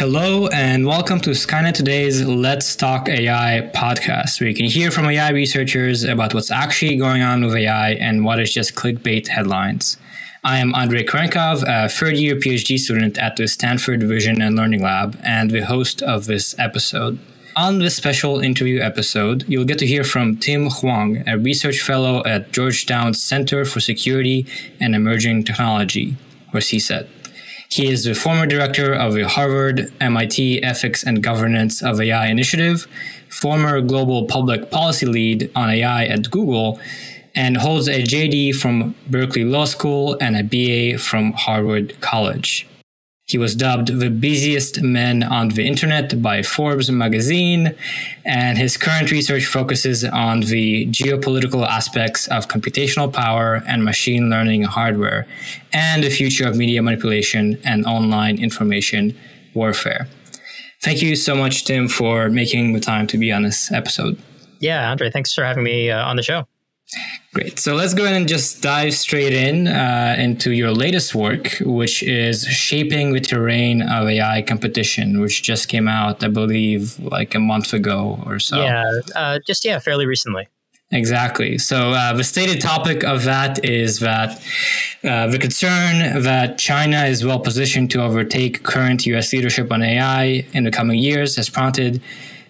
Hello and welcome to Skynet Today's Let's Talk AI podcast, where you can hear from AI researchers about what's actually going on with AI and what is just clickbait headlines. I am Andrey Kurenkov, a third year PhD student at the Stanford Vision and Learning Lab, and the host of this episode. On this special interview episode, you'll get to hear from Tim Hwang, a research fellow at Georgetown's Center for Security and Emerging Technology, or CSET. He is the former director of the Harvard MIT Ethics and Governance of AI Initiative, former global public policy lead on AI at Google, and holds a JD from Berkeley Law School and a BA from Harvard College. He was dubbed the busiest man on the internet by Forbes magazine, and his current research focuses on the geopolitical aspects of computational power and machine learning hardware, and the future of media manipulation and online information warfare. Thank you so much, Tim, for making the time to be on this episode. Yeah, Andre, thanks for having me uh, on the show. Great. So let's go ahead and just dive straight in uh, into your latest work, which is Shaping the Terrain of AI Competition, which just came out, I believe, like a month ago or so. Yeah, uh, just, yeah, fairly recently. Exactly. So uh, the stated topic of that is that uh, the concern that China is well positioned to overtake current U.S. leadership on AI in the coming years has prompted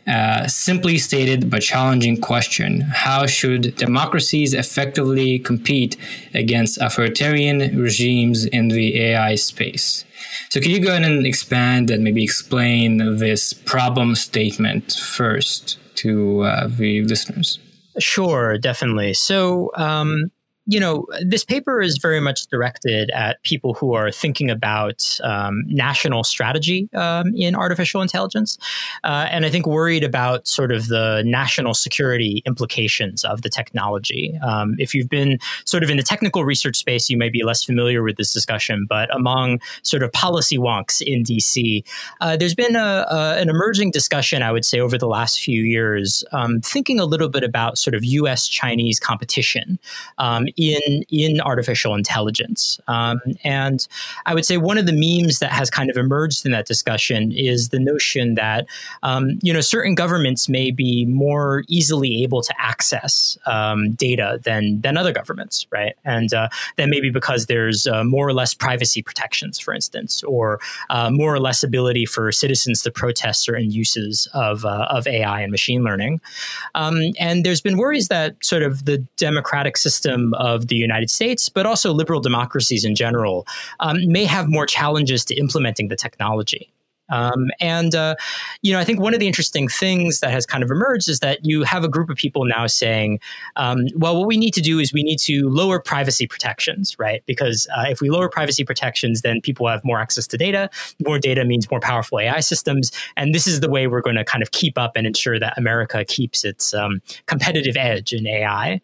uh, simply stated but challenging question How should democracies effectively compete against authoritarian regimes in the AI space? So, could you go ahead and expand and maybe explain this problem statement first to uh, the listeners? Sure, definitely. So, um, you know, this paper is very much directed at people who are thinking about um, national strategy um, in artificial intelligence, uh, and I think worried about sort of the national security implications of the technology. Um, if you've been sort of in the technical research space, you may be less familiar with this discussion, but among sort of policy wonks in DC, uh, there's been a, a, an emerging discussion, I would say, over the last few years, um, thinking a little bit about sort of U.S. Chinese competition um, in in artificial intelligence. Um, and I would say one of the memes that has kind of emerged in that discussion is the notion that um, you know certain governments may be more easily able to access um, data than than other governments, right? And uh, that may be because there's uh, more or less privacy protections, for instance, or uh, more or less ability for citizens to protest certain uses of uh, of AI and machine learning. Um, and there's been worries that sort of the democratic system of the United States, but also liberal democracies in general, um, may have more challenges to implementing the technology. Um, and, uh, you know, I think one of the interesting things that has kind of emerged is that you have a group of people now saying, um, well, what we need to do is we need to lower privacy protections, right? Because uh, if we lower privacy protections, then people have more access to data. More data means more powerful AI systems. And this is the way we're going to kind of keep up and ensure that America keeps its um, competitive edge in AI.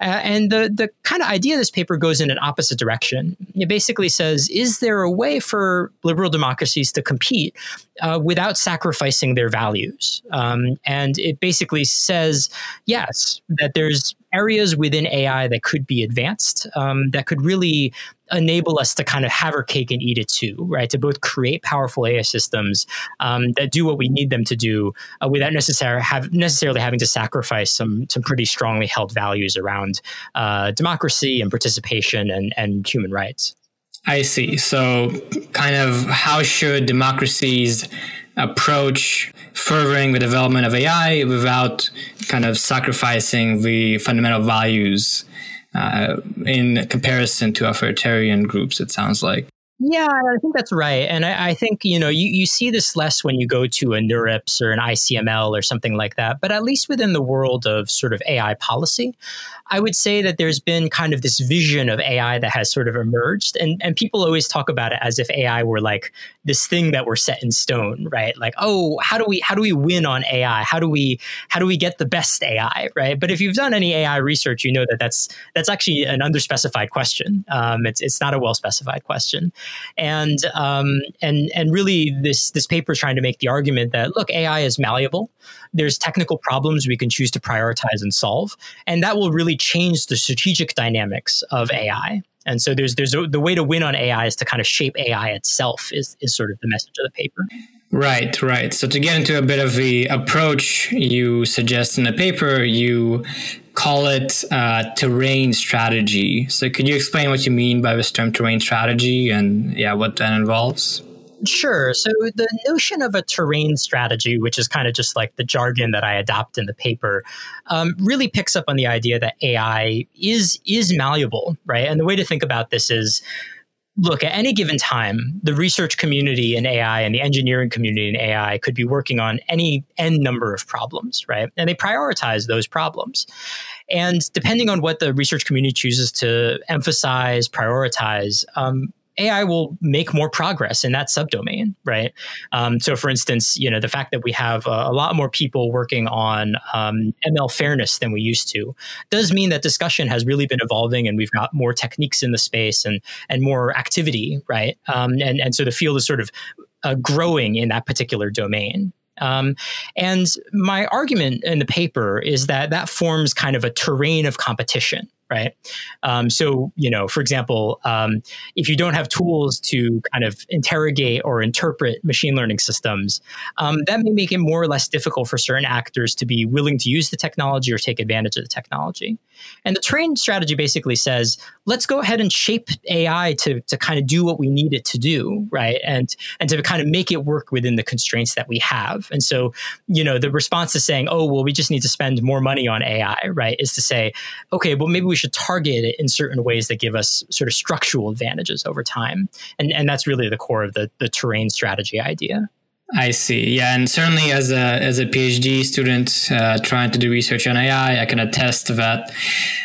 Uh, and the, the kind of idea of this paper goes in an opposite direction. It basically says, is there a way for liberal democracies to compete uh, without sacrificing their values. Um, and it basically says, yes, that there's areas within AI that could be advanced, um, that could really enable us to kind of have our cake and eat it too, right? To both create powerful AI systems um, that do what we need them to do uh, without necessarily have, necessarily having to sacrifice some some pretty strongly held values around uh, democracy and participation and, and human rights. I see. So, kind of how should democracies approach furthering the development of AI without kind of sacrificing the fundamental values uh, in comparison to authoritarian groups, it sounds like. Yeah, I think that's right. And I, I, think, you know, you, you see this less when you go to a NeurIPS or an ICML or something like that. But at least within the world of sort of AI policy, I would say that there's been kind of this vision of AI that has sort of emerged. And, and people always talk about it as if AI were like this thing that were set in stone, right? Like, oh, how do we how do we win on AI? How do we how do we get the best AI, right? But if you've done any AI research, you know that that's that's actually an underspecified question. Um, it's it's not a well specified question, and um, and and really this this paper is trying to make the argument that look, AI is malleable. There's technical problems we can choose to prioritize and solve, and that will really change the strategic dynamics of AI. And so there's there's a, the way to win on AI is to kind of shape AI itself is is sort of the message of the paper. Right, right. So to get into a bit of the approach you suggest in the paper, you call it uh, terrain strategy. So could you explain what you mean by this term terrain strategy and yeah, what that involves? Sure. So the notion of a terrain strategy, which is kind of just like the jargon that I adopt in the paper, um, really picks up on the idea that AI is is malleable, right? And the way to think about this is look, at any given time, the research community in AI and the engineering community in AI could be working on any n number of problems, right? And they prioritize those problems. And depending on what the research community chooses to emphasize, prioritize, um, AI will make more progress in that subdomain, right? Um, so, for instance, you know the fact that we have a, a lot more people working on um, ML fairness than we used to does mean that discussion has really been evolving, and we've got more techniques in the space and and more activity, right? Um, and and so the field is sort of uh, growing in that particular domain. Um, and my argument in the paper is that that forms kind of a terrain of competition, right? Um, so, you know, for example, um, if you don't have tools to kind of interrogate or interpret machine learning systems, um, that may make it more or less difficult for certain actors to be willing to use the technology or take advantage of the technology. And the terrain strategy basically says, let's go ahead and shape AI to, to kind of do what we need it to do, right? And and to kind of make it work within the constraints that we have. And so, you know, the response is saying, oh, well, we just need to spend more money on AI, right? Is to say, okay, well, maybe we should target it in certain ways that give us sort of structural advantages over time. And and that's really the core of the the terrain strategy idea. I see. Yeah, and certainly as a as a PhD student uh, trying to do research on AI, I can attest that.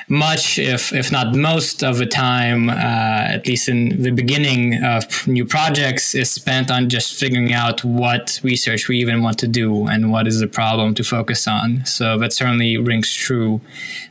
Much, if if not most of the time, uh, at least in the beginning of new projects, is spent on just figuring out what research we even want to do and what is the problem to focus on. So that certainly rings true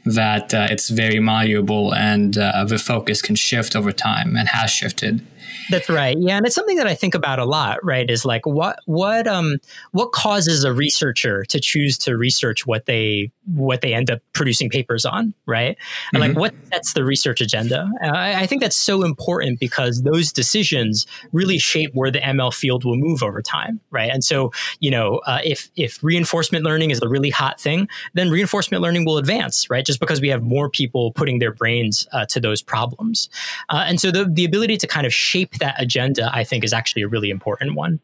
that uh, it's very malleable and uh, the focus can shift over time and has shifted. That's right. Yeah, and it's something that I think about a lot, right? Is like what what um what causes a researcher to choose to research what they what they end up producing papers on, right? And mm-hmm. like what sets the research agenda? I, I, think that's so important because those decisions really shape where the ML field will move over time, right? And so, you know, uh, if if reinforcement learning is the really hot thing, then reinforcement learning will advance, right? Just because we have more people putting their brains uh, to those problems, uh, and so the the ability to kind of shape that agenda, I think, is actually a really important one.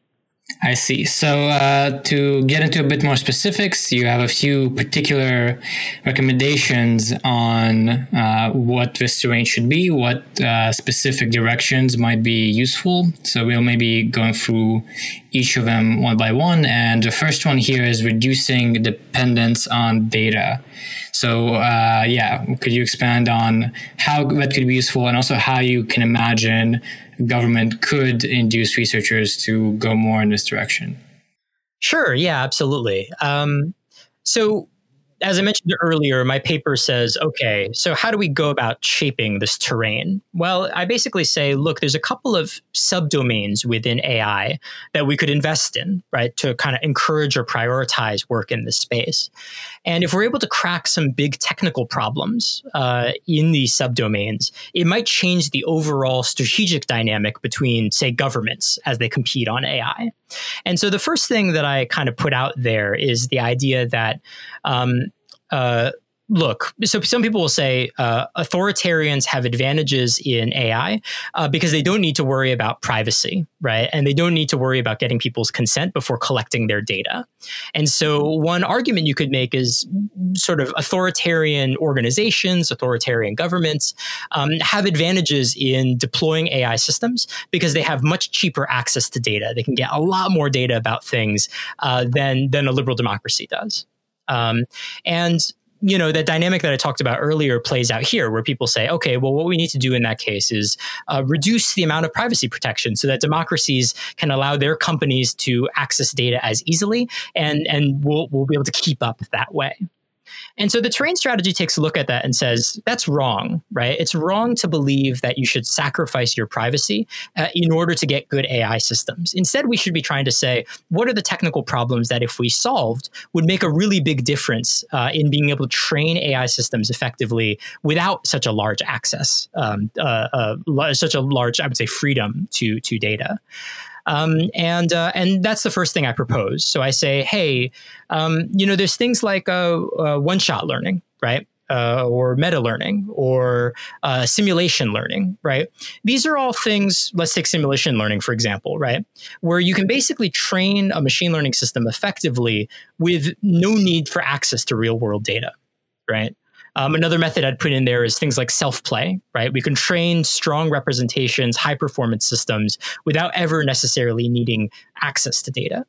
I see. So, uh, to get into a bit more specifics, you have a few particular recommendations on uh, what this terrain should be, what uh, specific directions might be useful. So, we'll maybe go through each of them one by one. And the first one here is reducing dependence on data. So, uh, yeah, could you expand on how that could be useful and also how you can imagine government could induce researchers to go more in this direction? Sure. Yeah, absolutely. Um, so, as I mentioned earlier, my paper says, okay, so how do we go about shaping this terrain? Well, I basically say, look, there's a couple of subdomains within AI that we could invest in, right, to kind of encourage or prioritize work in this space. And if we're able to crack some big technical problems uh, in these subdomains, it might change the overall strategic dynamic between, say, governments as they compete on AI. And so the first thing that I kind of put out there is the idea that um, uh, look, so some people will say uh, authoritarians have advantages in AI uh, because they don't need to worry about privacy, right? And they don't need to worry about getting people's consent before collecting their data. And so, one argument you could make is sort of authoritarian organizations, authoritarian governments um, have advantages in deploying AI systems because they have much cheaper access to data. They can get a lot more data about things uh, than than a liberal democracy does. Um, and you know, that dynamic that I talked about earlier plays out here, where people say, okay, well, what we need to do in that case is uh, reduce the amount of privacy protection so that democracies can allow their companies to access data as easily, and and we'll we'll be able to keep up that way. And so the terrain strategy takes a look at that and says that's wrong, right? It's wrong to believe that you should sacrifice your privacy uh, in order to get good AI systems. Instead, we should be trying to say, what are the technical problems that if we solved would make a really big difference uh, in being able to train AI systems effectively without such a large access, um, uh, uh such a large, I would say, freedom to, to data. Um, and uh, and that's the first thing I propose. So I say, hey, um, you know, there's things like uh, uh, one shot learning, right? Uh, or meta learning or uh, simulation learning, right? These are all things, let's take simulation learning, for example, right? Where you can basically train a machine learning system effectively with no need for access to real world data, right? Um, another method I'd put in there is things like self play, right? We can train strong representations, high performance systems without ever necessarily needing access to data.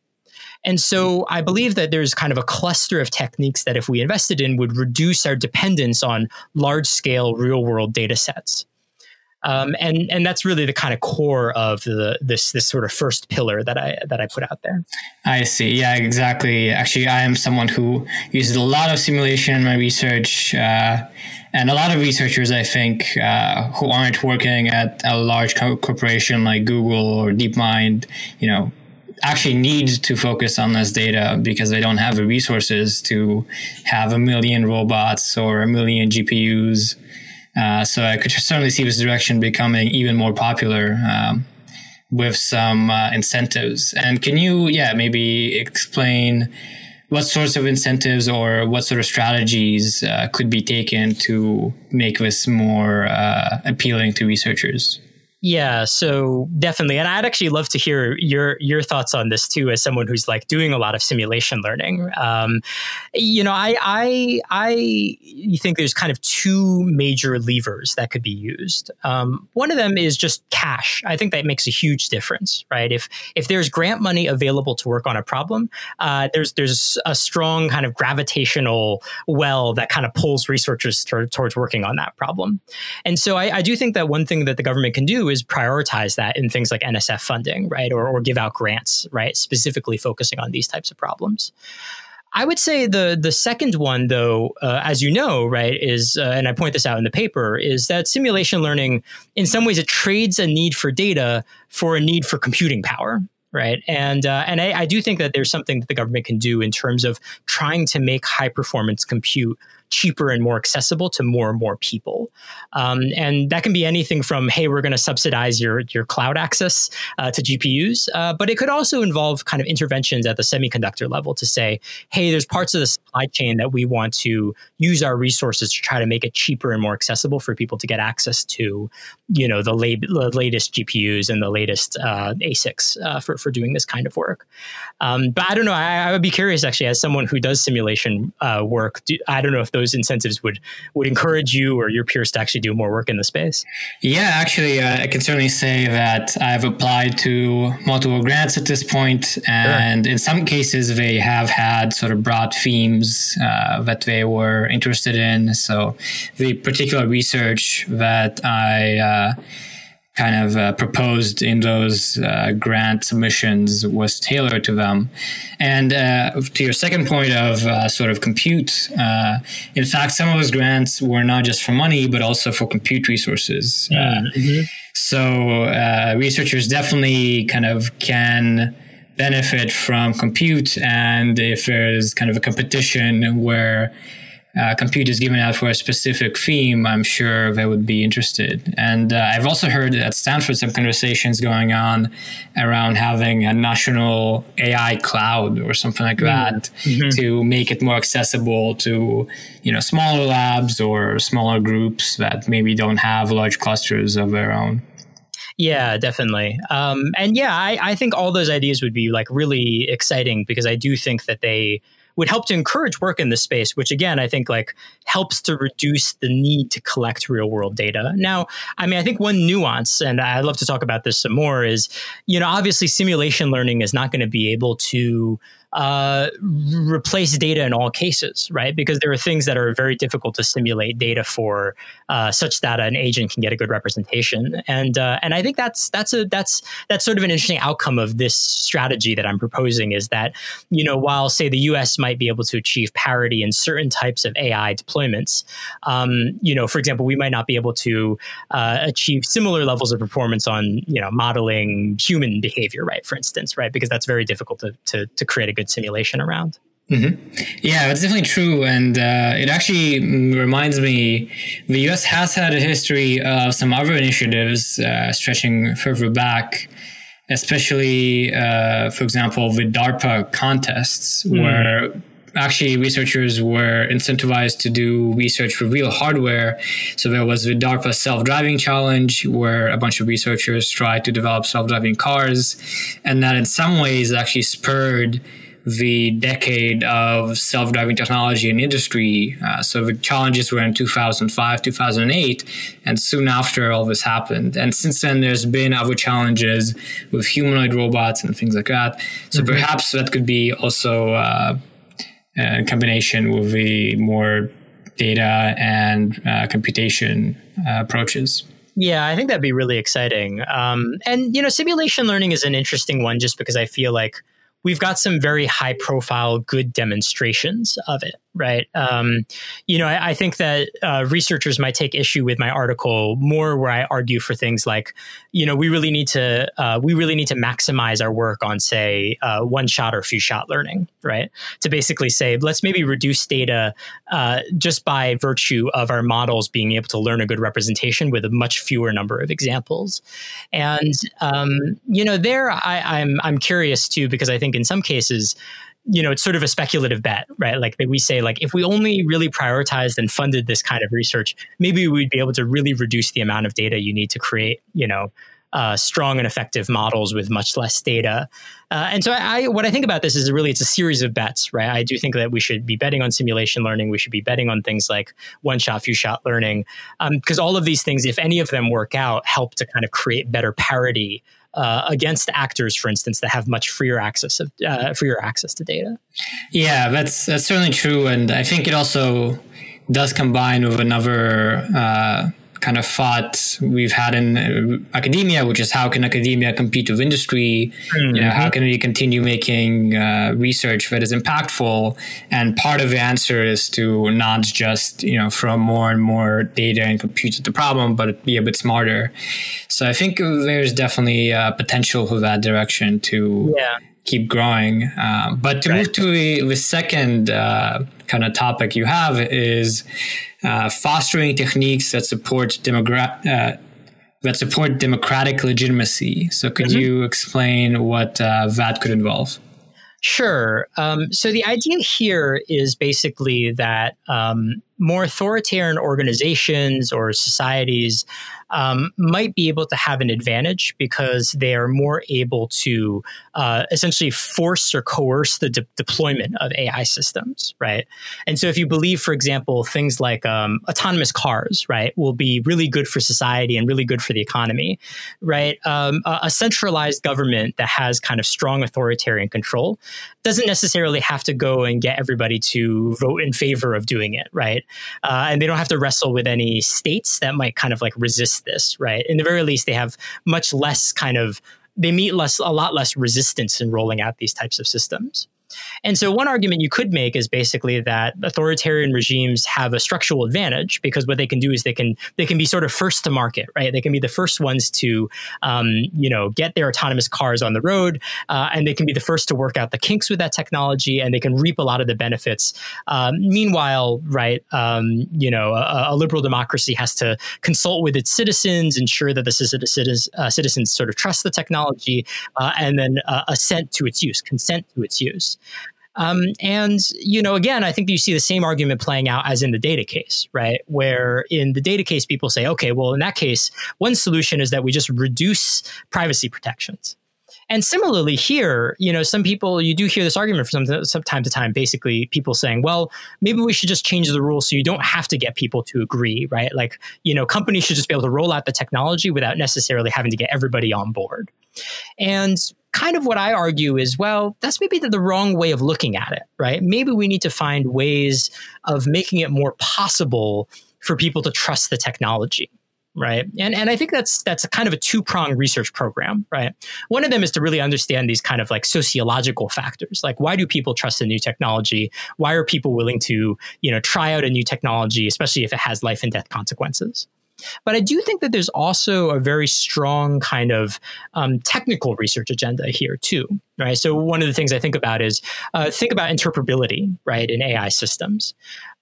And so I believe that there's kind of a cluster of techniques that if we invested in would reduce our dependence on large scale real world data sets. Um, and and that's really the kind of core of the this this sort of first pillar that I that I put out there. I see. Yeah, exactly. Actually, I am someone who uses a lot of simulation in my research, uh, and a lot of researchers, I think, uh, who aren't working at a large co- corporation like Google or DeepMind, you know, actually need to focus on this data because they don't have the resources to have a million robots or a million GPUs uh, so I could certainly see this direction becoming even more popular um, with some uh, incentives. And can you, yeah, maybe explain what sorts of incentives or what sort of strategies uh, could be taken to make this more uh, appealing to researchers? Yeah, so definitely, and I'd actually love to hear your your thoughts on this too, as someone who's like doing a lot of simulation learning. Um, you know, I I I think there's kind of two major levers that could be used. Um, one of them is just cash. I think that makes a huge difference, right? If if there's grant money available to work on a problem, uh, there's there's a strong kind of gravitational well that kind of pulls researchers t- towards working on that problem. And so I, I do think that one thing that the government can do is prioritize that in things like NSF funding, right? Or, or give out grants, right? Specifically focusing on these types of problems. I would say the the second one, though, uh, as you know, right, is uh, and I point this out in the paper, is that simulation learning, in some ways, it trades a need for data for a need for computing power, right? And uh, and I, I, do think that there's something that the government can do in terms of trying to make high performance compute cheaper and more accessible to more and more people. Um, and that can be anything from, hey, we're going to subsidize your, your cloud access uh, to GPUs, uh, but it could also involve kind of interventions at the semiconductor level to say, hey, there's parts of the supply chain that we want to use our resources to try to make it cheaper and more accessible for people to get access to, you know, the, the latest GPUs and the latest uh, ASICs uh, for, for doing this kind of work. Um, but I don't know. I, I, would be curious, actually, as someone who does simulation uh, work, do, I don't know if those incentives would would encourage you or your peers to actually do more work in the space? Yeah, actually, uh, I can certainly say that I've applied to multiple grants at this point, and sure. in some cases, they have had sort of broad themes uh, that they were interested in. So, the particular research that I uh, kind of uh, proposed in those uh, grant submissions was tailored to them. And uh, to your second point of uh, sort of compute, uh, in fact, some of those grants were not just for money, but also for compute resources. Uh, mm-hmm. So researchers definitely kind of can benefit from compute. And if there's kind of a competition where uh, compute is given out for a specific theme, I'm sure they would be interested. And uh, I've also heard at Stanford some conversations going on around having a national AI cloud or something like mm. that mm-hmm. to make it more accessible to you know smaller labs or smaller groups that maybe don't have large clusters of their own. Yeah, definitely. Um, and yeah, I, I think all those ideas would be like really exciting because I do think that they would help to encourage work in this space, which again, I think like helps to reduce the need to collect real world data. Now, I mean, I think one nuance, and I'd love to talk about this some more, is, you know, obviously simulation learning is not going to be able to uh, replace data in all cases, right? Because there are things that are very difficult to simulate data for, uh, such that an agent can get a good representation. And uh, and I think that's that's a that's that's sort of an interesting outcome of this strategy that I'm proposing is that you know while say the U.S. might be able to achieve parity in certain types of AI deployments, um, you know, for example, we might not be able to uh, achieve similar levels of performance on you know modeling human behavior, right? For instance, right? Because that's very difficult to to, to create a good simulation around. Mm-hmm. Yeah, that's definitely true. And uh, it actually reminds me the US has had a history of some other initiatives uh, stretching further back. especially, uh, for example, with DARPA contests, mm. where actually researchers were incentivized to do research for real hardware. So there was the DARPA self-driving challenge where a bunch of researchers tried to develop self-driving cars. And that in some ways actually spurred the decade of self-driving technology and industry. Uh, so the challenges were in 2005, 2008, and soon after all this happened. And since then, there's been other challenges with humanoid robots and things like that. So mm-hmm. perhaps that could be also uh, in combination with the more data and uh, computation uh, approaches. Yeah, I think that'd be really exciting. Um, and you know, simulation learning is an interesting one, just because I feel like we've got some very high profile, good demonstrations of it right? Um, you know, I, I think that uh, researchers might take issue with my article more, where I argue for things like, you know, we really need to uh, we really need to maximize our work on, say, uh, one shot or few shot learning, right? To basically say, let's maybe reduce data uh, just by virtue of our models being able to learn a good representation with a much fewer number of examples. And um, you know, there I, I'm I'm curious too because I think in some cases you know, it's sort of a speculative bet, right? Like we say, like if we only really prioritized and funded this kind of research, maybe we'd be able to really reduce the amount of data you need to create, you know, uh, strong and effective models with much less data. Uh, and so, I, what I think about this is really it's a series of bets, right? I do think that we should be betting on simulation learning. We should be betting on things like one shot, few shot learning, because um, all of these things, if any of them work out, help to kind of create better parity uh, against actors, for instance, that have much freer access of uh, freer access to data. Yeah, that's that's certainly true, and I think it also does combine with another uh, kind of thought we've had in uh, academia, which is how can academia compete with industry? Mm-hmm. You know, how can we continue making uh, research that is impactful? And part of the answer is to not just you know throw more and more data and compute the problem, but be a bit smarter. So I think there's definitely uh, potential for that direction to. Yeah keep growing. Uh, but to right. move to the, the second uh, kind of topic you have is uh, fostering techniques that support demogra- uh, that support democratic legitimacy. So, could mm-hmm. you explain what uh, that could involve? Sure. Um, so the idea here is basically that um, more authoritarian organizations or societies um, might be able to have an advantage because they are more able to uh, essentially force or coerce the de- deployment of AI systems, right? And so, if you believe, for example, things like um, autonomous cars, right, will be really good for society and really good for the economy, right? Um, a, a centralized government that has kind of strong authoritarian control doesn't necessarily have to go and get everybody to vote in favor of doing it, right? Uh, and they don't have to wrestle with any states that might kind of like resist this, right? In the very least, they have much less kind of they meet less a lot less resistance in rolling out these types of systems. And so, one argument you could make is basically that authoritarian regimes have a structural advantage because what they can do is they can they can be sort of first to market, right? They can be the first ones to, um, you know, get their autonomous cars on the road, uh, and they can be the first to work out the kinks with that technology, and they can reap a lot of the benefits. Um, meanwhile, right, um, you know, a, a, liberal democracy has to consult with its citizens, ensure that the citizens, uh, citizens sort of trust the technology, uh, and then uh, assent to its use, consent to its use. Um, and, you know, again, I think you see the same argument playing out as in the data case, right? Where in the data case, people say, okay, well, in that case, one solution is that we just reduce privacy protections. And similarly here, you know, some people you do hear this argument from some, some time to time. Basically, people saying, "Well, maybe we should just change the rules so you don't have to get people to agree, right? Like, you know, companies should just be able to roll out the technology without necessarily having to get everybody on board." And kind of what I argue is, well, that's maybe the, the, wrong way of looking at it, right? Maybe we need to find ways of making it more possible for people to trust the technology. Right. And and I think that's that's kind of a two-pronged research program, right? One of them is to really understand these kind of like sociological factors. Like why do people trust a new technology? Why are people willing to, you know, try out a new technology, especially if it has life and death consequences? But I do think that there's also a very strong kind of um, technical research agenda here too, right? So one of the things I think about is uh, think about interpretability, right, in AI systems.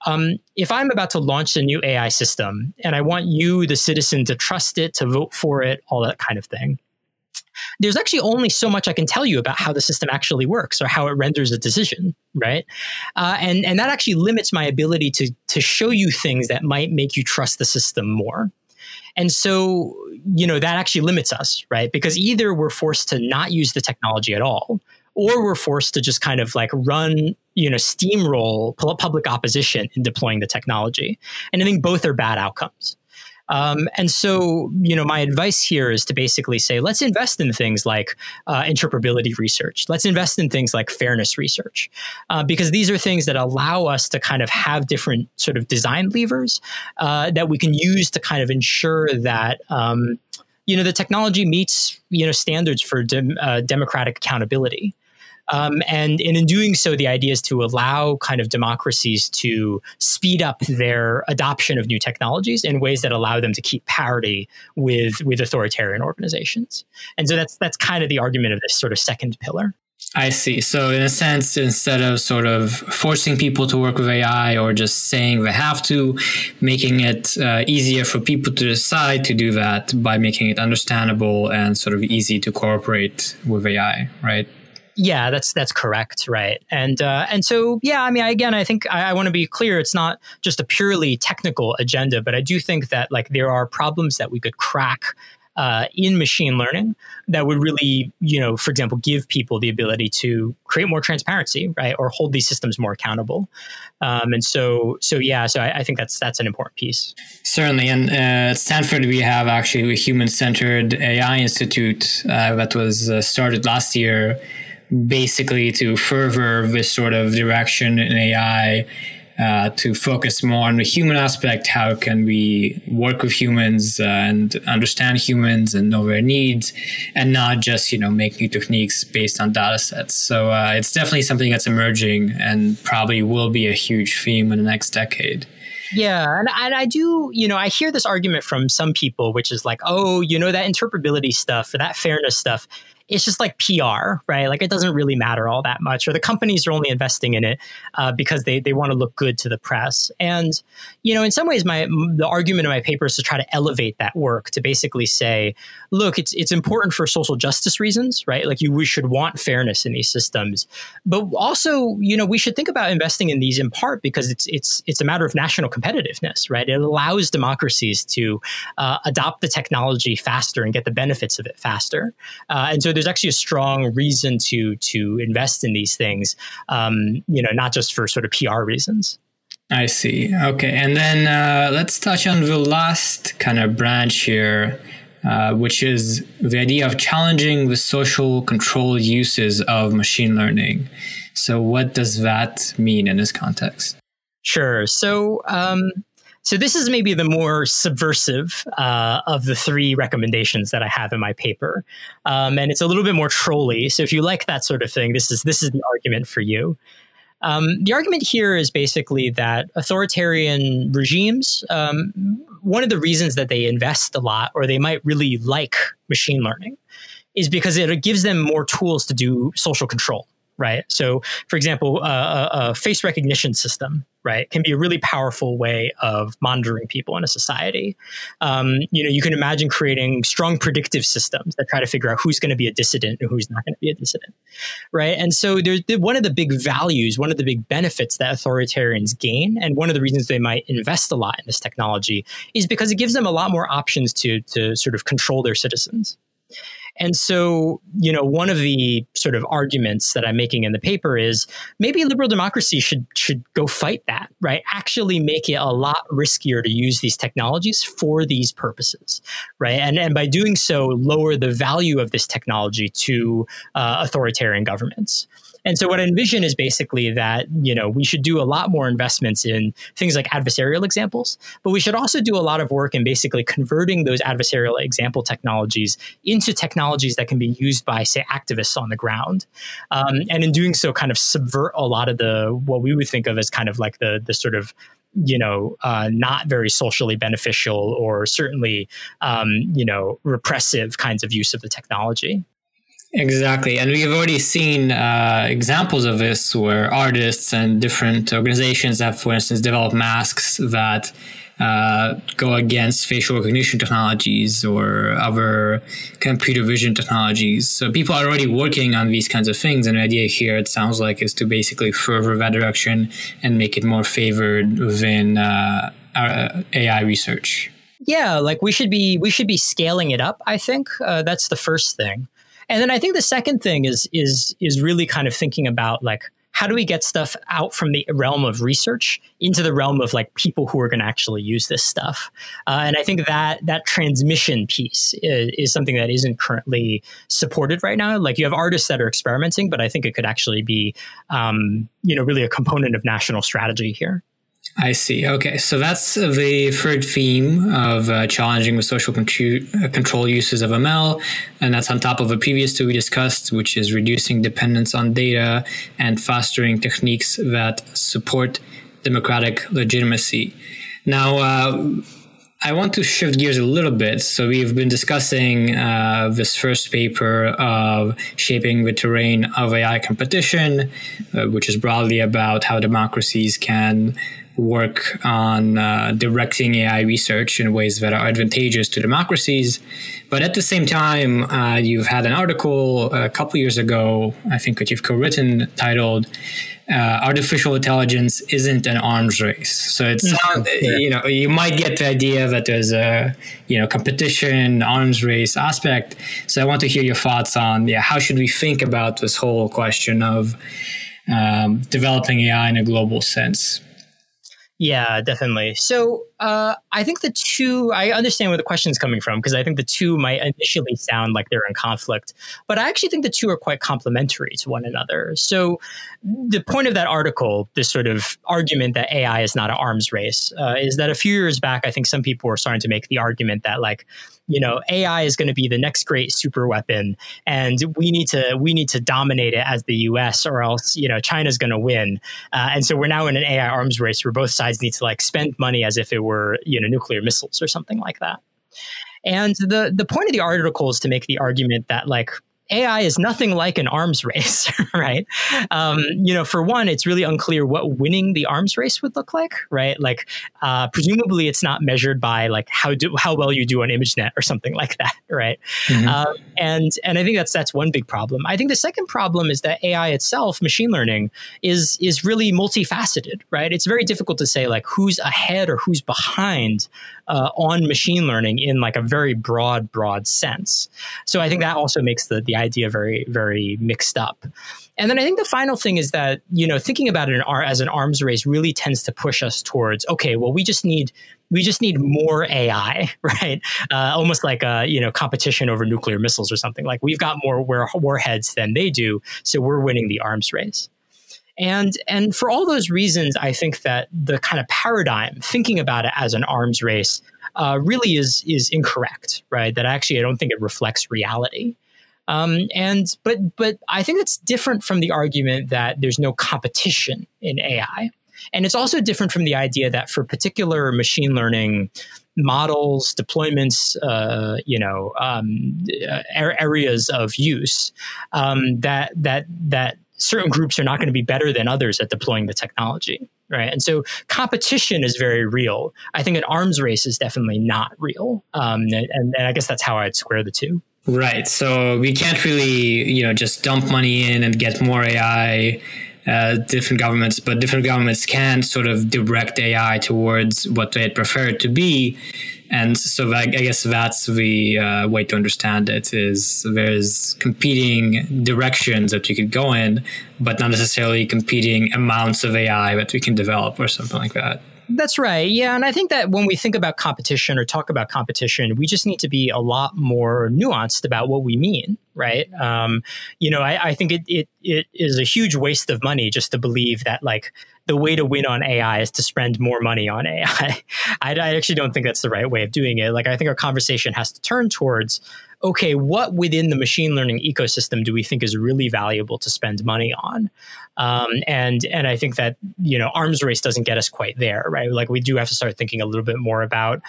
Um, if I'm about to launch a new AI system and I want you, the citizen, to trust it, to vote for it, all that kind of thing, there's actually only so much I can tell you about how the system actually works or how it renders a decision, right? Uh, and and that actually limits my ability to to show you things that might make you trust the system more. And so, you know, that actually limits us, right? Because either we're forced to not use the technology at all, or we're forced to just kind of like run, you know, steamroll public opposition in deploying the technology. And I think both are bad outcomes. Um, and so, you know, my advice here is to basically say, let's invest in things like uh, interpretability research. Let's invest in things like fairness research, uh, because these are things that allow us to kind of have different sort of design levers uh, that we can use to kind of ensure that. Um, you know the technology meets you know standards for dem- uh, democratic accountability um, and, and in doing so, the idea is to allow kind of democracies to speed up their adoption of new technologies in ways that allow them to keep parity with, with authoritarian organizations. And so that's, that's kind of the argument of this sort of second pillar. I see. So, in a sense, instead of sort of forcing people to work with AI or just saying they have to, making it uh, easier for people to decide to do that by making it understandable and sort of easy to cooperate with AI, right? Yeah, that's that's correct, right? And uh, and so yeah, I mean, again, I think I, I want to be clear. It's not just a purely technical agenda, but I do think that like there are problems that we could crack uh, in machine learning that would really, you know, for example, give people the ability to create more transparency, right, or hold these systems more accountable. Um, and so, so yeah, so I, I, think that's that's an important piece. Certainly, and uh, at Stanford we have actually a human-centered AI institute uh, that was uh, started last year basically to further this sort of direction in AI uh, to focus more on the human aspect. How can we work with humans uh, and understand humans and know their needs, and not just you know make new techniques based on data sets. So uh, it's definitely something that's emerging and probably will be a huge theme in the next decade. Yeah, and, and I do, you know, I hear this argument from some people, which is like, oh, you know, that interpretability stuff or that fairness stuff it's just like PR, right? Like it doesn't really matter all that much, or the companies are only investing in it uh, because they they want to look good to the press. And you know, in some ways, my the argument in my paper is to try to elevate that work to basically say, look, it's it's important for social justice reasons, right? Like you we should want fairness in these systems, but also you know we should think about investing in these in part because it's it's it's a matter of national competitiveness, right? It allows democracies to uh, adopt the technology faster and get the benefits of it faster, uh, and so there's actually a strong reason to to invest in these things. Um, you know, not just for sort of PR reasons. I see. Okay, and then uh, let's touch on the last kind of branch here, uh, which is the idea of challenging the social control uses of machine learning. So, what does that mean in this context? Sure. So, um, so this is maybe the more subversive uh, of the three recommendations that I have in my paper, um, and it's a little bit more trolly. So if you like that sort of thing, this is this is the argument for you. Um, the argument here is basically that authoritarian regimes, um, one of the reasons that they invest a lot, or they might really like machine learning, is because it gives them more tools to do social control right? So, for example, uh, a, a, face recognition system, right, can be a really powerful way of monitoring people in a society. Um, you know, you can imagine creating strong predictive systems that try to figure out who's going to be a dissident and who's not going to be a dissident, right? And so, there's one of the big values, one of the big benefits that authoritarians gain, and one of the reasons they might invest a lot in this technology is because it gives them a lot more options to to sort of control their citizens. And so, you know, one of the sort of arguments that I'm making in the paper is maybe liberal democracy should should go fight that, right? Actually make it a lot riskier to use these technologies for these purposes, right? And and by doing so, lower the value of this technology to uh, authoritarian governments. And so what I envision is basically that, you know, we should do a lot more investments in things like adversarial examples, but we should also do a lot of work in basically converting those adversarial example technologies into technologies that can be used by, say, activists on the ground. Um, and in doing so, kind of subvert a lot of the, what we would think of as kind of like the, the sort of you know, uh, not very socially beneficial or certainly, um, you know, repressive kinds of use of the technology. Exactly. And we've already seen uh, examples of this where artists and different organizations have, for instance, developed masks that uh, go against facial recognition technologies or other computer vision technologies. So people are already working on these kinds of things. And the idea here, it sounds like, is to basically further that direction and make it more favored within uh, AI research. Yeah, like we should be we should be scaling it up. I think uh, that's the first thing. And then I think the second thing is is is really kind of thinking about like how do we get stuff out from the realm of research into the realm of like people who are going to actually use this stuff. Uh, and i think that that transmission piece is, is, something that isn't currently supported right now. Like you have artists that are experimenting but i think it could actually be um, you know really a component of national strategy here I see. Okay, so that's the third theme of uh, challenging the social uh, control uses of ML, and that's on top of the previous two we discussed, which is reducing dependence on data and fostering techniques that support democratic legitimacy. Now, uh, I want to shift gears a little bit. So we've been discussing uh, this first paper of shaping the terrain of AI competition, uh, which is broadly about how democracies can work on uh, directing AI research in ways that are advantageous to democracies. But at the same time, uh, you've had an article a couple years ago, I think, that you've co-written titled uh, "Artificial Intelligence Isn't an Arms Race." So it's mm-hmm. you know you might get the idea that there's a you know competition, arms race aspect. So I want to hear your thoughts on yeah how should we think about this whole question of um, developing AI in a global sense. Yeah, definitely. So uh, I think the two, I understand where the question is coming from because I think the two might initially sound like they're in conflict, but I actually think the two are quite complementary to one another. So the point of that article, this sort of argument that AI is not an arms race, uh, is that a few years back, I think some people were starting to make the argument that like, you know AI is going to be the next great super weapon, and we need to we need to dominate it as the U.S. or else you know China's going to win. Uh, and so we're now in an AI arms race where both sides need to like spend money as if it were you know nuclear missiles or something like that. And the the point of the article is to make the argument that like AI is nothing like an arms race, right? Um, you know, for one, it's really unclear what winning the arms race would look like, right? Like, uh, presumably, it's not measured by like how do how well you do on ImageNet or something like that, right? Mm-hmm. Uh, and and I think that's that's one big problem. I think the second problem is that AI itself, machine learning, is is really multifaceted, right? It's very difficult to say like who's ahead or who's behind uh, on machine learning in like a very broad, broad sense. So I think that also makes the the idea very, very mixed up. And then I think the final thing is that you know thinking about it as an arms race really tends to push us towards okay, well we just need we just need more AI, right? Uh, almost like a you know competition over nuclear missiles or something. Like we've got more war- warheads than they do, so we're winning the arms race. And and for all those reasons, I think that the kind of paradigm, thinking about it as an arms race, uh, really is is incorrect, right? That actually I don't think it reflects reality. Um, and but but I think it's different from the argument that there's no competition in AI. And it's also different from the idea that for particular machine learning models, deployments, uh, you know, um, areas of use, um, that that that certain groups are not going to be better than others at deploying the technology right? And so competition is very real. I think an arms race is definitely not real. Um, and, and, i guess that's how i'd square the two right so we can't really you know just dump money in and get more ai uh, different governments but different governments can sort of direct ai towards what they'd prefer it to be and so I, guess that's the uh, way to understand it is there's competing directions that you could go in, but not necessarily competing amounts of AI that we can develop or something like that. That's right. Yeah. And I think that when we think about competition or talk about competition, we just need to be a lot more nuanced about what we mean, right? Um, you know, I, I think it, it, it is a huge waste of money just to believe that, like, the way to win on AI is to spend more money on AI. I, I actually don't think that's the right way of doing it. Like, I think our conversation has to turn towards okay, what within the machine learning ecosystem do we think is really valuable to spend money on? Um, and and I think that you know arms race doesn't get us quite there, right? Like we do have to start thinking a little bit more about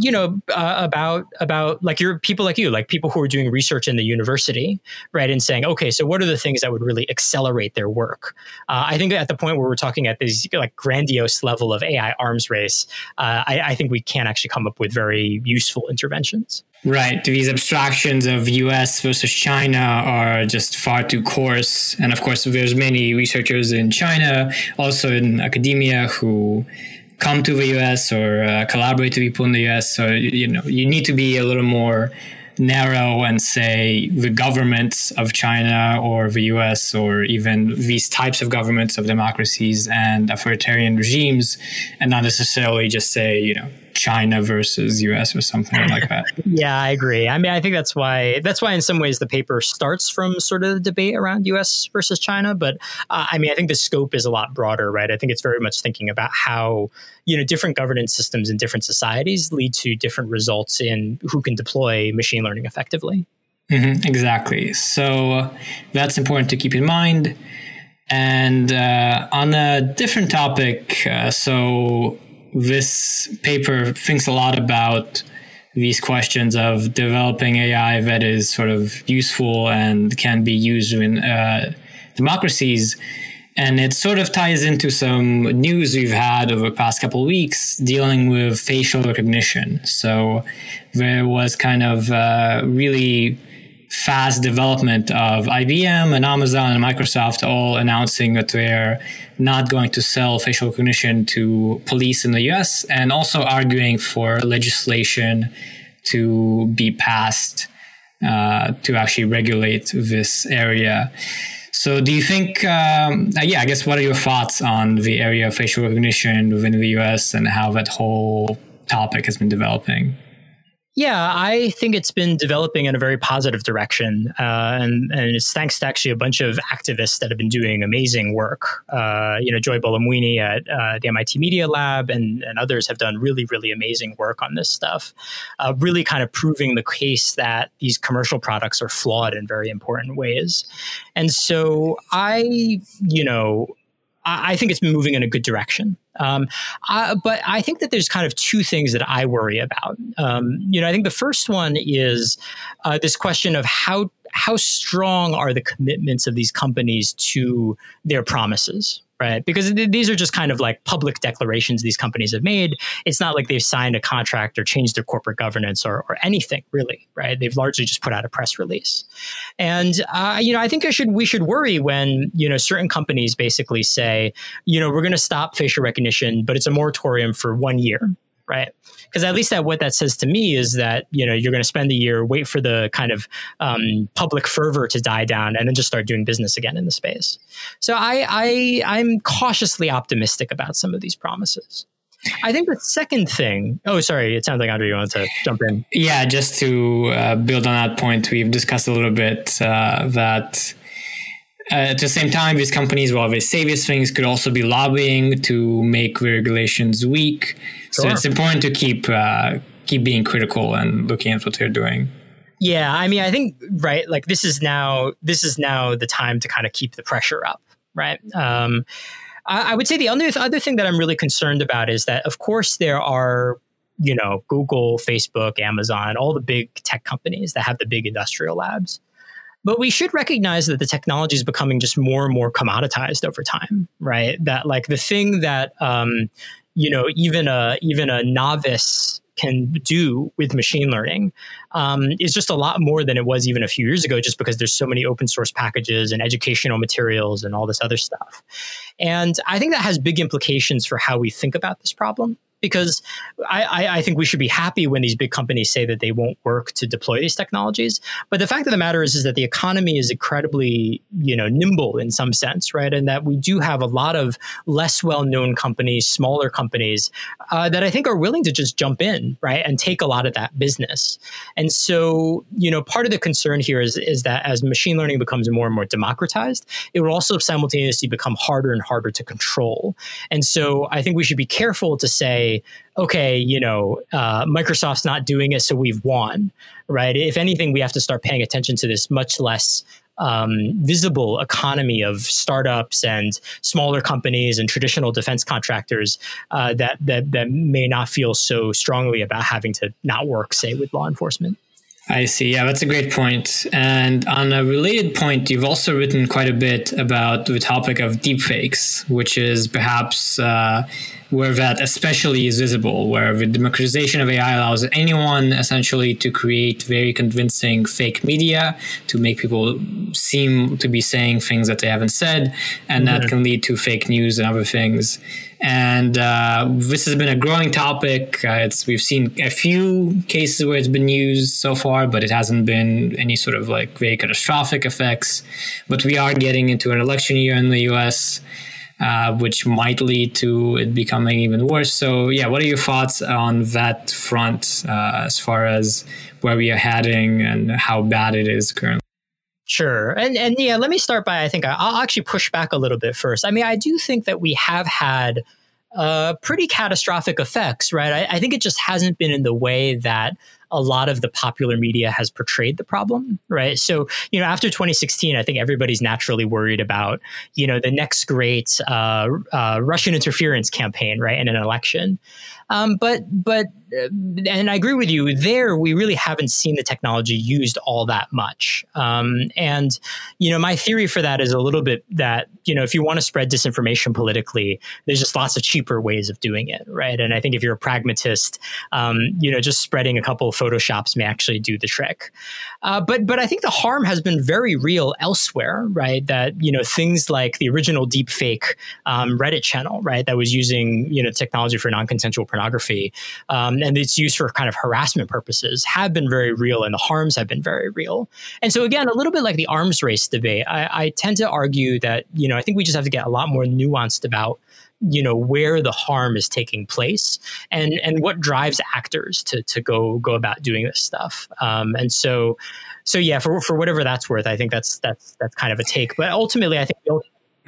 you know, uh, about about like your people like you, like people who are doing research in the university, right, and saying, okay, so what are the things that would really accelerate their work? Uh, I think at the point where we're talking at this like grandiose level of AI arms race, uh, I, I think we can actually come up with very useful interventions. Right. These abstractions of US versus China are just far too coarse. And of course, there's many researchers in China, also in academia, who come to the US or uh, collaborate with people in the US. So, you know, you need to be a little more narrow and say the governments of China or the US or even these types of governments of democracies and authoritarian regimes, and not necessarily just say, you know, China versus US or something like that. yeah, I agree. I mean, I think that's why that's why in some ways the paper starts from sort of the debate around US versus China, but uh, I mean, I think the scope is a lot broader, right? I think it's very much thinking about how, you know, different governance systems in different societies lead to different results in who can deploy machine learning effectively. Mm-hmm, exactly. So that's important to keep in mind. And uh, on a different topic, uh, so this paper thinks a lot about these questions of developing AI that is sort of useful and can be used in uh, democracies. And it sort of ties into some news we've had over the past couple of weeks dealing with facial recognition. So there was kind of uh, really fast development of IBM and Amazon and Microsoft all announcing that they're not going to sell facial recognition to police in the US and also arguing for legislation to be passed uh, to actually regulate this area. So, do you think, um, uh, yeah, I guess, what are your thoughts on the area of facial recognition within the US and how that whole topic has been developing? Yeah, I think it's been developing in a very positive direction, uh, and and it's thanks to actually a bunch of activists that have been doing amazing work. Uh, you know, Joy Buolamwini at uh, the MIT Media Lab and and others have done really really amazing work on this stuff, uh, really kind of proving the case that these commercial products are flawed in very important ways. And so I, you know, I, I think it's moving in a good direction. Um, I, but I think that there's kind of two things that I worry about. Um, you know, I think the first one is uh, this question of how how strong are the commitments of these companies to their promises, right? Because th- these are just kind of like public declarations these companies have made. It's not like they've signed a contract or changed their corporate governance or, or anything really, right? They've largely just put out a press release. And uh, you know, I think I should we should worry when you know certain companies basically say, you know, we're going to stop facial recognition, but it's a moratorium for one year, right? Because at least that what that says to me is that you know you're going to spend a year, wait for the kind of um, public fervor to die down, and then just start doing business again in the space. So I, I I'm cautiously optimistic about some of these promises. I think the second thing. Oh, sorry. It sounds like Andrey, you wanted to jump in. Yeah, just to uh, build on that point, we've discussed a little bit uh, that at the same time, these companies, while they say these things, could also be lobbying to make the regulations weak. Sure. So it's important to keep uh, keep being critical and looking at what they're doing. Yeah, I mean, I think right, like this is now this is now the time to kind of keep the pressure up, right? Um, I, I would say the other other thing that I'm really concerned about is that, of course, there are you know Google, Facebook, Amazon, all the big tech companies that have the big industrial labs. But we should recognize that the technology is becoming just more and more commoditized over time, right? That like the thing that um, you know even a even a novice can do with machine learning um, is just a lot more than it was even a few years ago, just because there's so many open source packages and educational materials and all this other stuff. And I think that has big implications for how we think about this problem because I, I, think we should be happy when these big companies say that they won't work to deploy these technologies. But the fact of the matter is, is that the economy is incredibly, you know, nimble in some sense, right? And that we do have a lot of less well-known companies, smaller companies uh, that I think are willing to just jump in, right, and take a lot of that business. And so, you know, part of the concern here is is that as machine learning becomes more and more democratized, it will also simultaneously become harder and harder to control. And so, I think we should be careful to say okay, you know, uh, Microsoft's not doing it, so we've won, right? If anything, we have to start paying attention to this much less um, visible economy of startups and smaller companies and traditional defense contractors uh, that, that that may not feel so strongly about having to not work, say, with law enforcement. I see. Yeah, that's a great point. And on a related point, you've also written quite a bit about the topic of deepfakes, which is perhaps uh, where that especially is visible, where the democratization of AI allows anyone essentially to create very convincing fake media to make people seem to be saying things that they haven't said, and mm-hmm. that can lead to fake news and other things. And uh, this has been a growing topic. Uh, it's we've seen a few cases where it's been used so far, but it hasn't been any sort of like very catastrophic effects. But we are getting into an election year in the U.S uh, which might lead to it becoming even worse. So, yeah, what are your thoughts on that front uh, as far as where we are heading and how bad it is currently? Sure. And and yeah, let me start by I think I'll actually push back a little bit first. I mean, I do think that we have had uh, pretty catastrophic effects, right? I, I, think it just hasn't been in the way that a lot of the popular media has portrayed the problem, right? So, you know, after 2016, I think everybody's naturally worried about, you know, the next great uh, uh, Russian interference campaign, right, in an election. Um, but but uh, and I agree with you there. We really haven't seen the technology used all that much. Um, and you know, my theory for that is a little bit that you know, if you want to spread disinformation politically, there's just lots of cheaper ways of doing it, right? And I think if you're a pragmatist, um, you know, just spreading a couple of photoshops may actually do the trick. Uh, but but I think the harm has been very real elsewhere, right? That you know things like the original deepfake um, Reddit channel, right, that was using you know technology for non-consensual pornography, um, and its use for kind of harassment purposes have been very real, and the harms have been very real. And so again, a little bit like the arms race debate, I, I tend to argue that you know I think we just have to get a lot more nuanced about you know where the harm is taking place and and what drives actors to to go go about doing this stuff um, and so so yeah for for whatever that's worth i think that's that's that's kind of a take but ultimately i think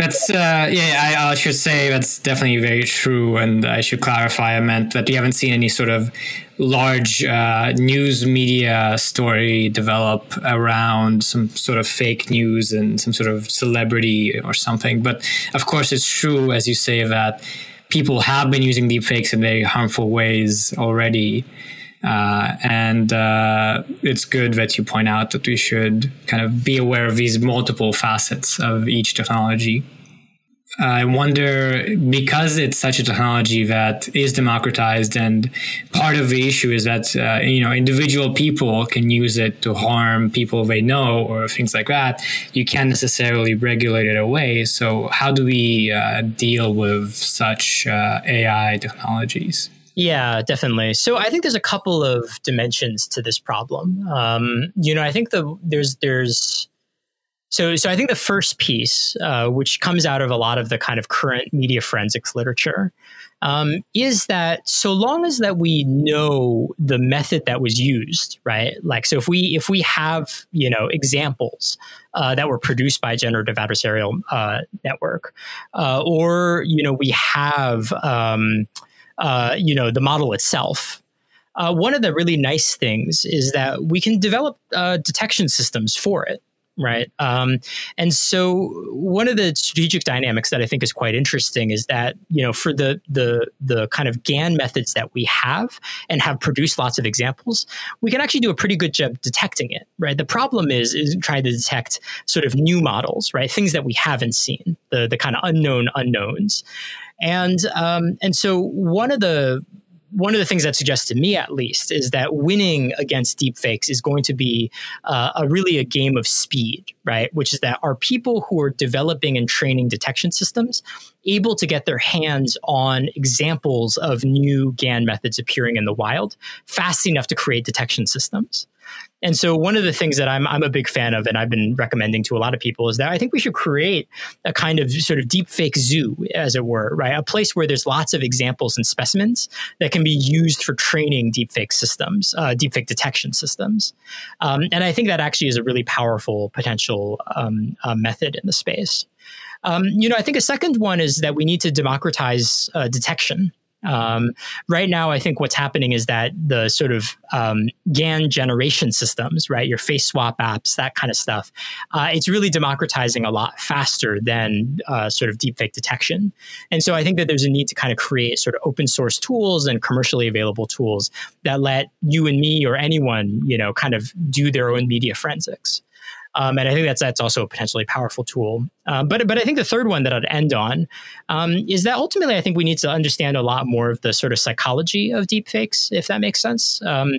that's uh, yeah. I, I, should say that's definitely very true, and I should clarify. I meant that you haven't seen any sort of large uh, news media story develop around some sort of fake news and some sort of celebrity or something. But of course, it's true, as you say, that people have been using deepfakes in very harmful ways already. Uh, and uh, it's good that you point out that we should kind of be aware of these multiple facets of each technology. I wonder because it's such a technology that is democratized, and part of the issue is that uh, you know individual people can use it to harm people they know or things like that. You can't necessarily regulate it away. So how do we uh, deal with such uh, AI technologies? Yeah, definitely. So I think there's a couple of dimensions to this problem. Um, you know, I think the there's there's so so I think the first piece, uh, which comes out of a lot of the kind of current media forensics literature, um, is that so long as that we know the method that was used, right? Like so if we if we have you know examples uh, that were produced by generative adversarial uh, network, uh, or you know we have um, uh, you know, the model itself. Uh, one of the really nice things is that we can develop uh, detection systems for it, right? Um, and so, one of the strategic dynamics that I think is quite interesting is that you know, for the the the kind of GAN methods that we have and have produced lots of examples, we can actually do a pretty good job detecting it, right? The problem is is trying to detect sort of new models, right? Things that we haven't seen, the the kind of unknown unknowns. And um, and so one of the one of the things that suggests to me, at least, is that winning against deepfakes is going to be uh, a really a game of speed, right? Which is that are people who are developing and training detection systems able to get their hands on examples of new GAN methods appearing in the wild fast enough to create detection systems? And so one of the things that I'm I'm a big fan of and I've been recommending to a lot of people is that I think we should create a kind of sort of deep fake zoo, as it were, right? A place where there's lots of examples and specimens that can be used for training deepfake systems, uh, deepfake detection systems. Um, and I think that actually is a really powerful potential um, uh, method in the space. Um, you know, I think a second one is that we need to democratize uh, detection Um, right now, I think what's happening is that the sort of um, GAN generation systems, right, your face swap apps, that kind of stuff, uh, it's really democratizing a lot faster than uh, sort of deepfake detection. And so I think that there's a need to kind of create sort of open source tools and commercially available tools that let you and me or anyone, you know, kind of do their own media forensics. Um, and I think that's that's also a potentially powerful tool. Um, but but I think the third one that I'd end on um, is that ultimately I think we need to understand a lot more of the sort of psychology of deepfakes, if that makes sense. Um,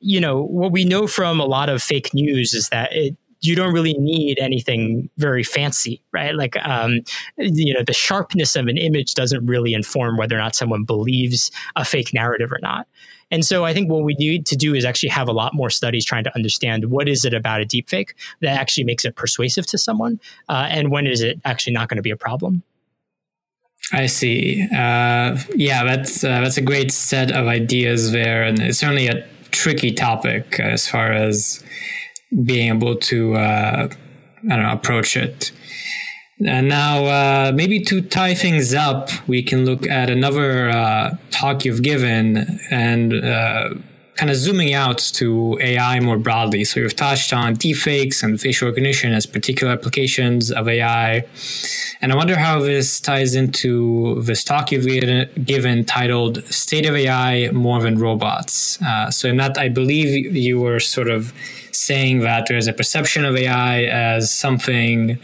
you know what we know from a lot of fake news is that it, you don't really need anything very fancy, right? Like, um, you know, the sharpness of an image doesn't really inform whether or not someone believes a fake narrative or not. And so I think what we need to do is actually have a lot more studies trying to understand what is it about a deepfake that actually makes it persuasive to someone, uh, and when is it actually not going to be a problem. I see. Uh, yeah, that's uh, that's a great set of ideas there, and it's certainly a tricky topic as far as being able to uh, I don't know approach it. And now, uh, maybe to tie things up, we can look at another uh, talk you've given and uh, kind of zooming out to AI more broadly. So you've touched on deepfakes and facial recognition as particular applications of AI. And I wonder how this ties into this talk you've given titled State of AI More Than Robots. Uh, so in that, I believe you were sort of saying that there's a perception of AI as something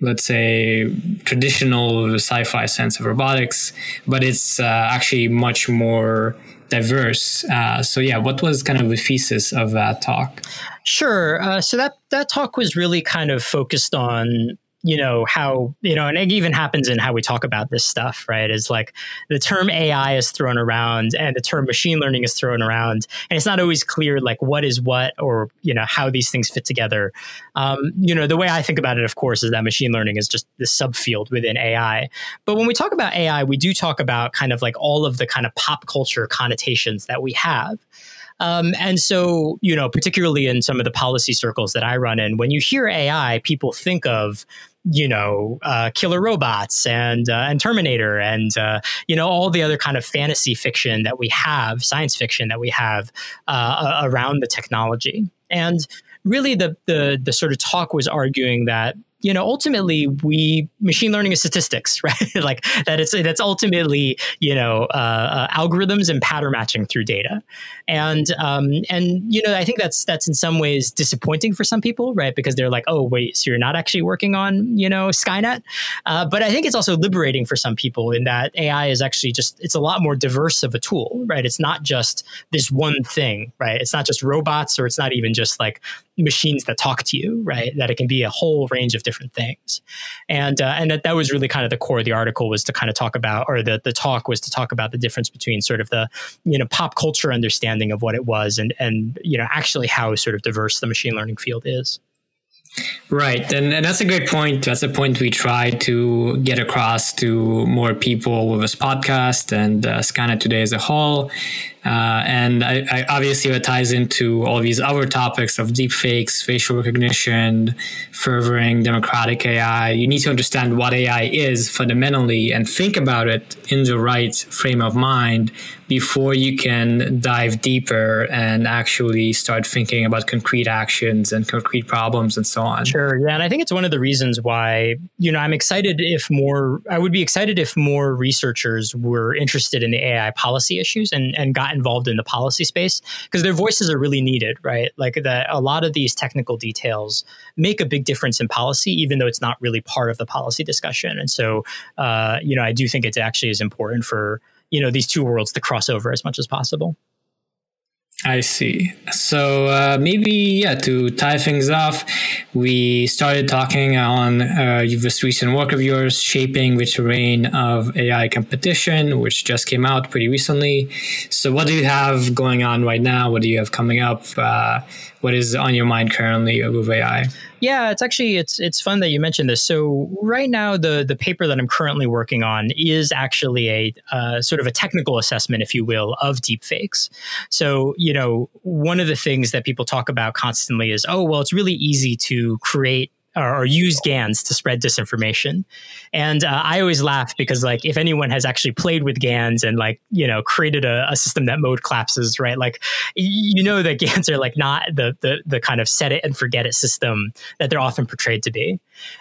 let's say traditional sci-fi sense of robotics but it's uh, actually much more diverse. Uh, so yeah what was kind of the thesis of that talk? Sure. Uh, so that that talk was really kind of focused on you know how you know and it even happens in how we talk about this stuff right? Is like the term ai is thrown around and the term machine learning is thrown around and it's not always clear like what is what or you know how these things fit together. Um, you know the way i think about it of course is that machine learning is just the subfield within ai but when we talk about ai we do talk about kind of like all of the kind of pop culture connotations that we have um, and so, you know, particularly in some of the policy circles that I run in, when you hear AI, people think of you know, uh, killer robots and uh, and Terminator and uh, you know all the other kind of fantasy fiction that we have, science fiction that we have uh, around the technology. And really, the the the sort of talk was arguing that you know, ultimately we machine learning is statistics, right? like that it's that's ultimately you know uh, uh, algorithms and pattern matching through data, and um, and you know I think that's that's in some ways disappointing for some people, right? Because they're like, oh wait, so you're not actually working on you know Skynet, uh, but I think it's also liberating for some people in that AI is actually just it's a lot more diverse of a tool, right? It's not just this one thing, right? It's not just robots or it's not even just like machines that talk to you, right? That it can be a whole range of different things, and uh, and that that was really kind of the core of the article was to kind of talk about, or the the talk was to talk about the difference between sort of the you know pop culture understanding of what it was, and and you know actually how sort of diverse the machine learning field is. Right. And, and, that's a great point. That's a point we try to get across to more people with this podcast and uh, Skynet Today as a whole. Uh, and I, I obviously it ties into all these other topics of deepfakes, facial recognition, furthering democratic AI. You need to understand what AI is fundamentally and think about it in the right frame of mind before you can dive deeper and actually start thinking about concrete actions and concrete problems and so on. Sure. Yeah. And I think it's one of the reasons why, you know, I'm excited if more, I would be excited if more researchers were interested in the AI policy issues and, and got involved in the policy space because their voices are really needed, right? Like that a lot of these technical details make a big difference in policy, even though it's not really part of the policy discussion. And so, uh, you know, I do think it actually is important for, you know, these two worlds to cross over as much as possible. I see. So uh, maybe yeah, to tie things off, we started talking on uh, this recent work of yours, shaping the terrain of AI competition, which just came out pretty recently. So what do you have going on right now? What do you have coming up? Uh, what is on your mind currently with AI? Yeah, it's actually it's it's fun that you mentioned this. So right now, the the paper that I'm currently working on is actually a uh, sort of a technical assessment, if you will, of deepfakes. So you know, one of the things that people talk about constantly is, oh, well, it's really easy to create or, or use GANs to spread disinformation. And uh, I always laugh because like if anyone has actually played with GANs and like you know created a, a, system that mode collapses, right? Like you know that GANs are like not the, the the kind of set it and forget it system that they're often portrayed to be.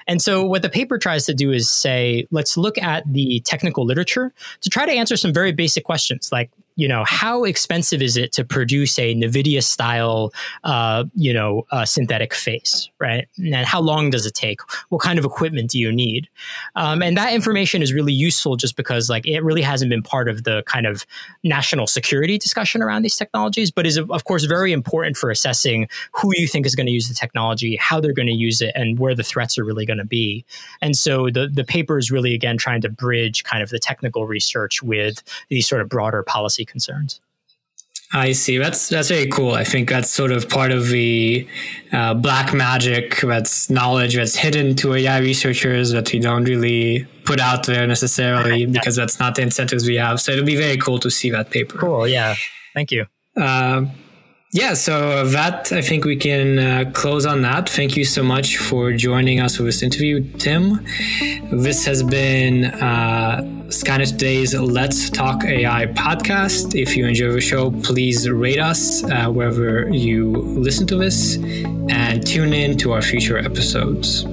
And so what the paper tries to do is say, let's look at the technical literature to try to answer some very basic questions like you know, how expensive is it to produce a NVIDIA style, uh, you know, uh, synthetic face, right? And how long does it take? What kind of equipment do you need? Um, and that information is really useful just because, like, it really hasn't been part of the kind of national security discussion around these technologies, but is, of course, very important for assessing who you think is going to use the technology, how they're going to use it, and where the threats are really going to be. And so the, the paper is really, again, trying to bridge kind of the technical research with these sort of broader policy concerns. I see. That's that's very cool. I think that's sort of part of the uh, black magic. That's knowledge that's hidden to AI researchers that we don't really put out there necessarily because that's not the incentives we have. So it'll be very cool to see that paper. Cool. Yeah. Thank you. Uh, yeah, so that I think we can uh, close on that. Thank you so much for joining us for this interview, Tim. This has been uh, Skynet Today's Let's Talk AI podcast. If you enjoy the show, please rate us uh, wherever you listen to this and tune in to our future episodes.